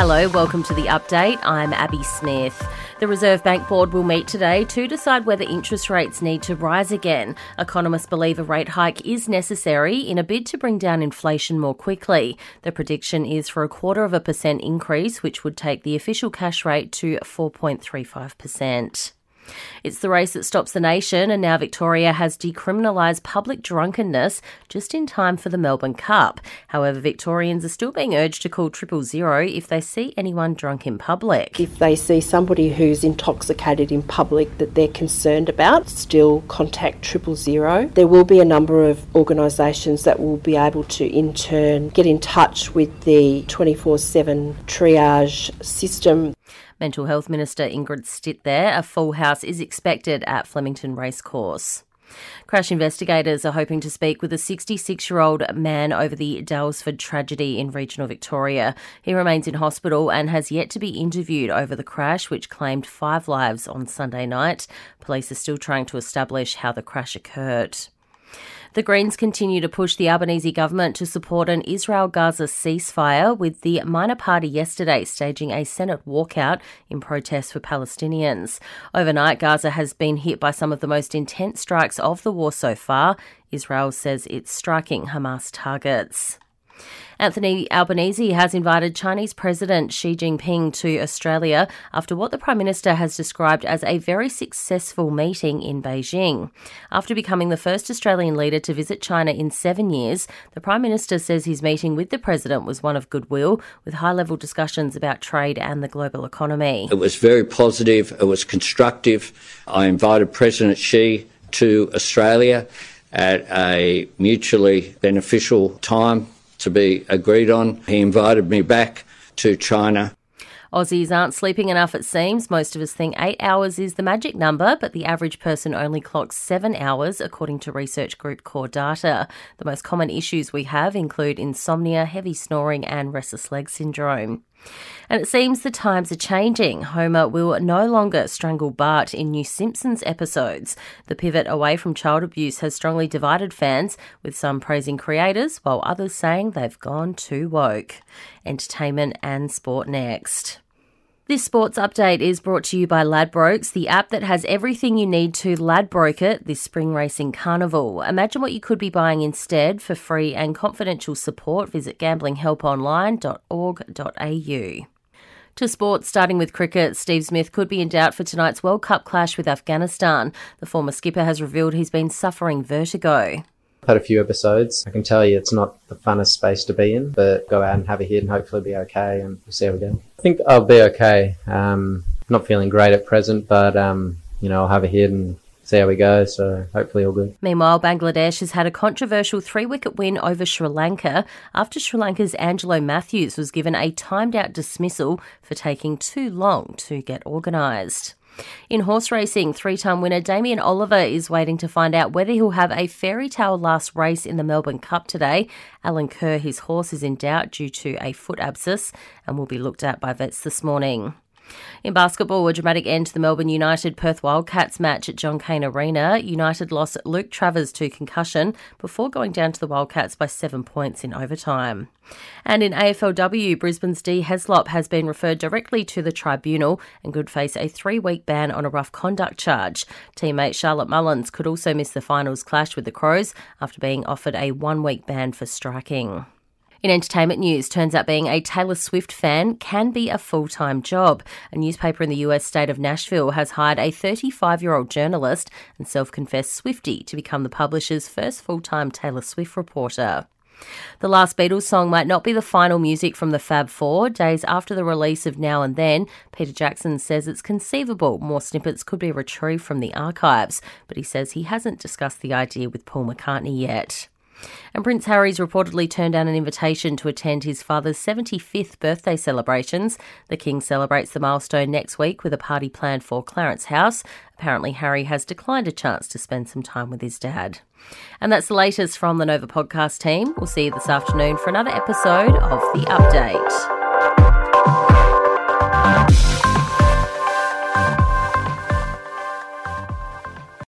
Hello, welcome to the update. I'm Abby Smith. The Reserve Bank Board will meet today to decide whether interest rates need to rise again. Economists believe a rate hike is necessary in a bid to bring down inflation more quickly. The prediction is for a quarter of a percent increase, which would take the official cash rate to 4.35%. It's the race that stops the nation, and now Victoria has decriminalised public drunkenness just in time for the Melbourne Cup. However, Victorians are still being urged to call triple zero if they see anyone drunk in public. If they see somebody who's intoxicated in public that they're concerned about, still contact triple zero. There will be a number of organisations that will be able to in turn get in touch with the 24 7 triage system. Mental Health Minister Ingrid Stitt there. A full house is expected at Flemington Racecourse. Crash investigators are hoping to speak with a 66 year old man over the Daylesford tragedy in regional Victoria. He remains in hospital and has yet to be interviewed over the crash, which claimed five lives on Sunday night. Police are still trying to establish how the crash occurred. The Greens continue to push the Albanese government to support an Israel Gaza ceasefire, with the minor party yesterday staging a Senate walkout in protest for Palestinians. Overnight, Gaza has been hit by some of the most intense strikes of the war so far. Israel says it's striking Hamas targets. Anthony Albanese has invited Chinese President Xi Jinping to Australia after what the Prime Minister has described as a very successful meeting in Beijing. After becoming the first Australian leader to visit China in seven years, the Prime Minister says his meeting with the President was one of goodwill, with high level discussions about trade and the global economy. It was very positive, it was constructive. I invited President Xi to Australia at a mutually beneficial time to be agreed on. He invited me back to China. Aussies aren't sleeping enough, it seems. Most of us think eight hours is the magic number, but the average person only clocks seven hours, according to research group Core Data. The most common issues we have include insomnia, heavy snoring, and restless leg syndrome. And it seems the times are changing. Homer will no longer strangle Bart in new Simpsons episodes. The pivot away from child abuse has strongly divided fans, with some praising creators, while others saying they've gone too woke. Entertainment and sport next. This sports update is brought to you by Ladbrokes, the app that has everything you need to Ladbroke it this spring racing carnival. Imagine what you could be buying instead for free and confidential support. Visit gamblinghelponline.org.au. To sports, starting with cricket, Steve Smith could be in doubt for tonight's World Cup clash with Afghanistan. The former skipper has revealed he's been suffering vertigo had a few episodes. I can tell you it's not the funnest space to be in, but go out and have a hit and hopefully be okay and we'll see how we go. I think I'll be okay. Um, not feeling great at present, but, um, you know, I'll have a hit and see how we go. So hopefully all good. Meanwhile, Bangladesh has had a controversial three wicket win over Sri Lanka after Sri Lanka's Angelo Mathews was given a timed out dismissal for taking too long to get organised. In horse racing, three time winner Damien Oliver is waiting to find out whether he'll have a fairy tale last race in the Melbourne Cup today. Alenquer, his horse, is in doubt due to a foot abscess and will be looked at by vets this morning. In basketball, a dramatic end to the Melbourne United Perth Wildcats match at John Cain Arena. United lost Luke Travers to concussion before going down to the Wildcats by seven points in overtime. And in AFLW, Brisbane's Dee Heslop has been referred directly to the tribunal and could face a three week ban on a rough conduct charge. Teammate Charlotte Mullins could also miss the finals clash with the Crows after being offered a one week ban for striking. In entertainment news, turns out being a Taylor Swift fan can be a full time job. A newspaper in the US state of Nashville has hired a 35 year old journalist and self confessed Swiftie to become the publisher's first full time Taylor Swift reporter. The last Beatles song might not be the final music from the Fab Four. Days after the release of Now and Then, Peter Jackson says it's conceivable more snippets could be retrieved from the archives, but he says he hasn't discussed the idea with Paul McCartney yet. And Prince Harry's reportedly turned down an invitation to attend his father's 75th birthday celebrations. The King celebrates the milestone next week with a party planned for Clarence House. Apparently, Harry has declined a chance to spend some time with his dad. And that's the latest from the Nova podcast team. We'll see you this afternoon for another episode of The Update.